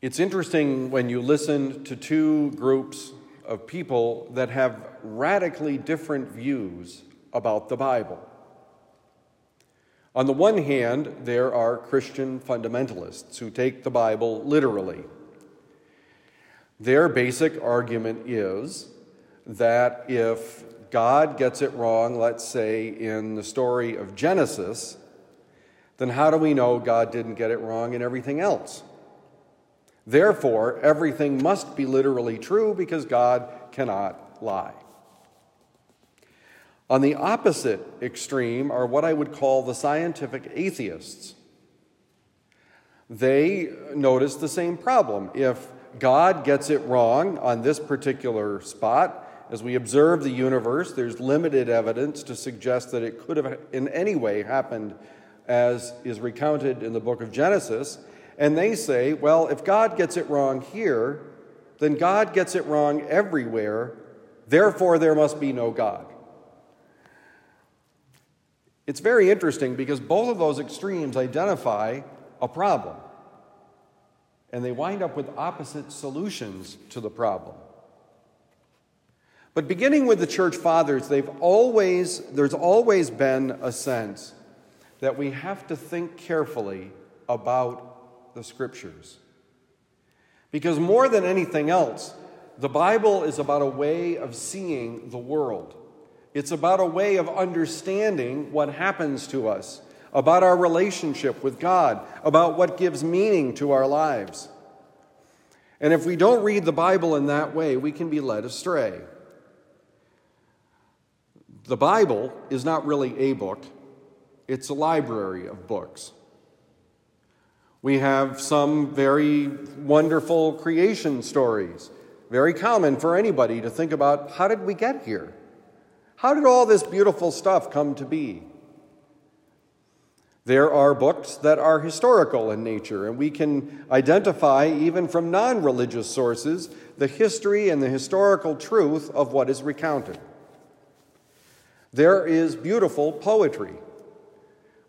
It's interesting when you listen to two groups of people that have radically different views about the Bible. On the one hand, there are Christian fundamentalists who take the Bible literally. Their basic argument is that if God gets it wrong, let's say in the story of Genesis, then how do we know God didn't get it wrong in everything else? Therefore, everything must be literally true because God cannot lie. On the opposite extreme are what I would call the scientific atheists. They notice the same problem. If God gets it wrong on this particular spot, as we observe the universe, there's limited evidence to suggest that it could have in any way happened as is recounted in the book of Genesis. And they say, well, if God gets it wrong here, then God gets it wrong everywhere, therefore there must be no God. It's very interesting because both of those extremes identify a problem, and they wind up with opposite solutions to the problem. But beginning with the church fathers, they've always, there's always been a sense that we have to think carefully about the scriptures. Because more than anything else, the Bible is about a way of seeing the world. It's about a way of understanding what happens to us, about our relationship with God, about what gives meaning to our lives. And if we don't read the Bible in that way, we can be led astray. The Bible is not really a book, it's a library of books. We have some very wonderful creation stories, very common for anybody to think about how did we get here? How did all this beautiful stuff come to be? There are books that are historical in nature, and we can identify, even from non religious sources, the history and the historical truth of what is recounted. There is beautiful poetry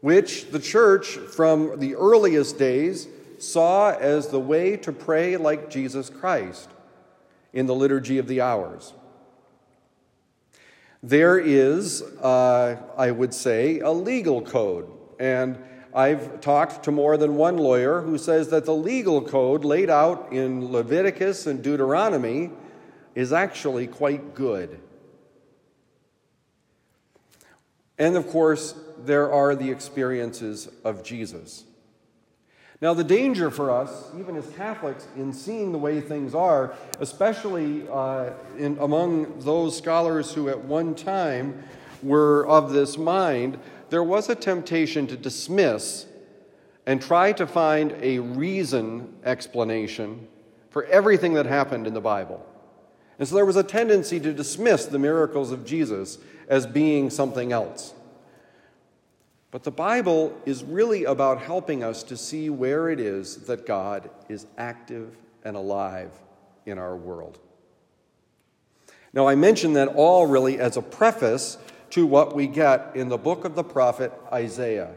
which the church from the earliest days saw as the way to pray like Jesus Christ in the Liturgy of the Hours. There is, uh, I would say, a legal code. And I've talked to more than one lawyer who says that the legal code laid out in Leviticus and Deuteronomy is actually quite good. And of course, there are the experiences of Jesus. Now, the danger for us, even as Catholics, in seeing the way things are, especially uh, in, among those scholars who at one time were of this mind, there was a temptation to dismiss and try to find a reason explanation for everything that happened in the Bible. And so there was a tendency to dismiss the miracles of Jesus as being something else. But the Bible is really about helping us to see where it is that God is active and alive in our world. Now, I mention that all really as a preface to what we get in the book of the prophet Isaiah.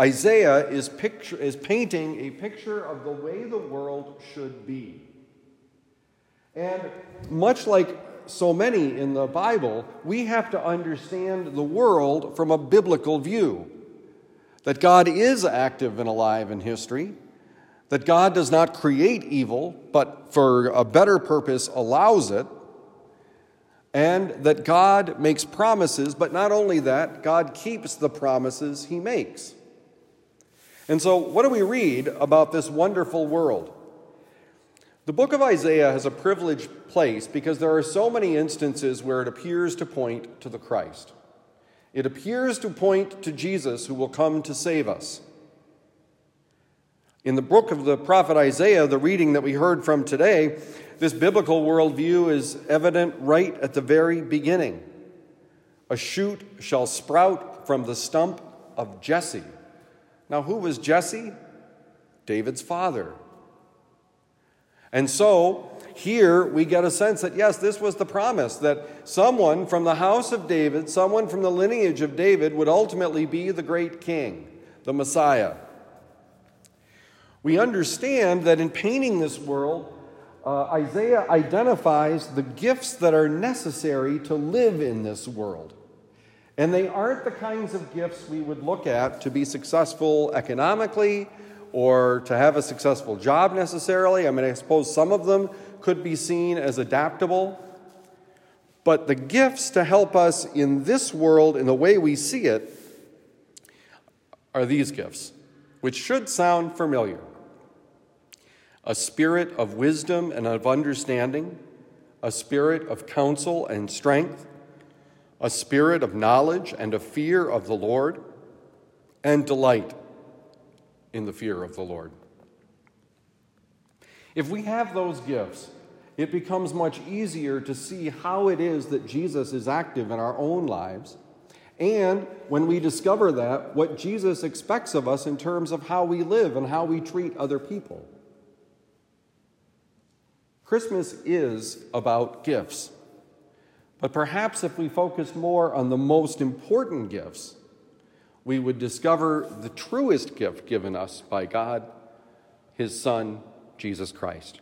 Isaiah is, picture, is painting a picture of the way the world should be. And much like so many in the Bible, we have to understand the world from a biblical view. That God is active and alive in history, that God does not create evil, but for a better purpose allows it, and that God makes promises, but not only that, God keeps the promises he makes. And so, what do we read about this wonderful world? The book of Isaiah has a privileged place because there are so many instances where it appears to point to the Christ. It appears to point to Jesus who will come to save us. In the book of the prophet Isaiah, the reading that we heard from today, this biblical worldview is evident right at the very beginning. A shoot shall sprout from the stump of Jesse. Now, who was Jesse? David's father. And so, here we get a sense that yes, this was the promise that someone from the house of David, someone from the lineage of David, would ultimately be the great king, the Messiah. We understand that in painting this world, uh, Isaiah identifies the gifts that are necessary to live in this world. And they aren't the kinds of gifts we would look at to be successful economically or to have a successful job necessarily. I mean, I suppose some of them could be seen as adaptable. But the gifts to help us in this world, in the way we see it, are these gifts, which should sound familiar a spirit of wisdom and of understanding, a spirit of counsel and strength a spirit of knowledge and of fear of the Lord, and delight in the fear of the Lord. If we have those gifts, it becomes much easier to see how it is that Jesus is active in our own lives. And when we discover that, what Jesus expects of us in terms of how we live and how we treat other people. Christmas is about gifts. But perhaps if we focus more on the most important gifts, we would discover the truest gift given us by God, His Son, Jesus Christ.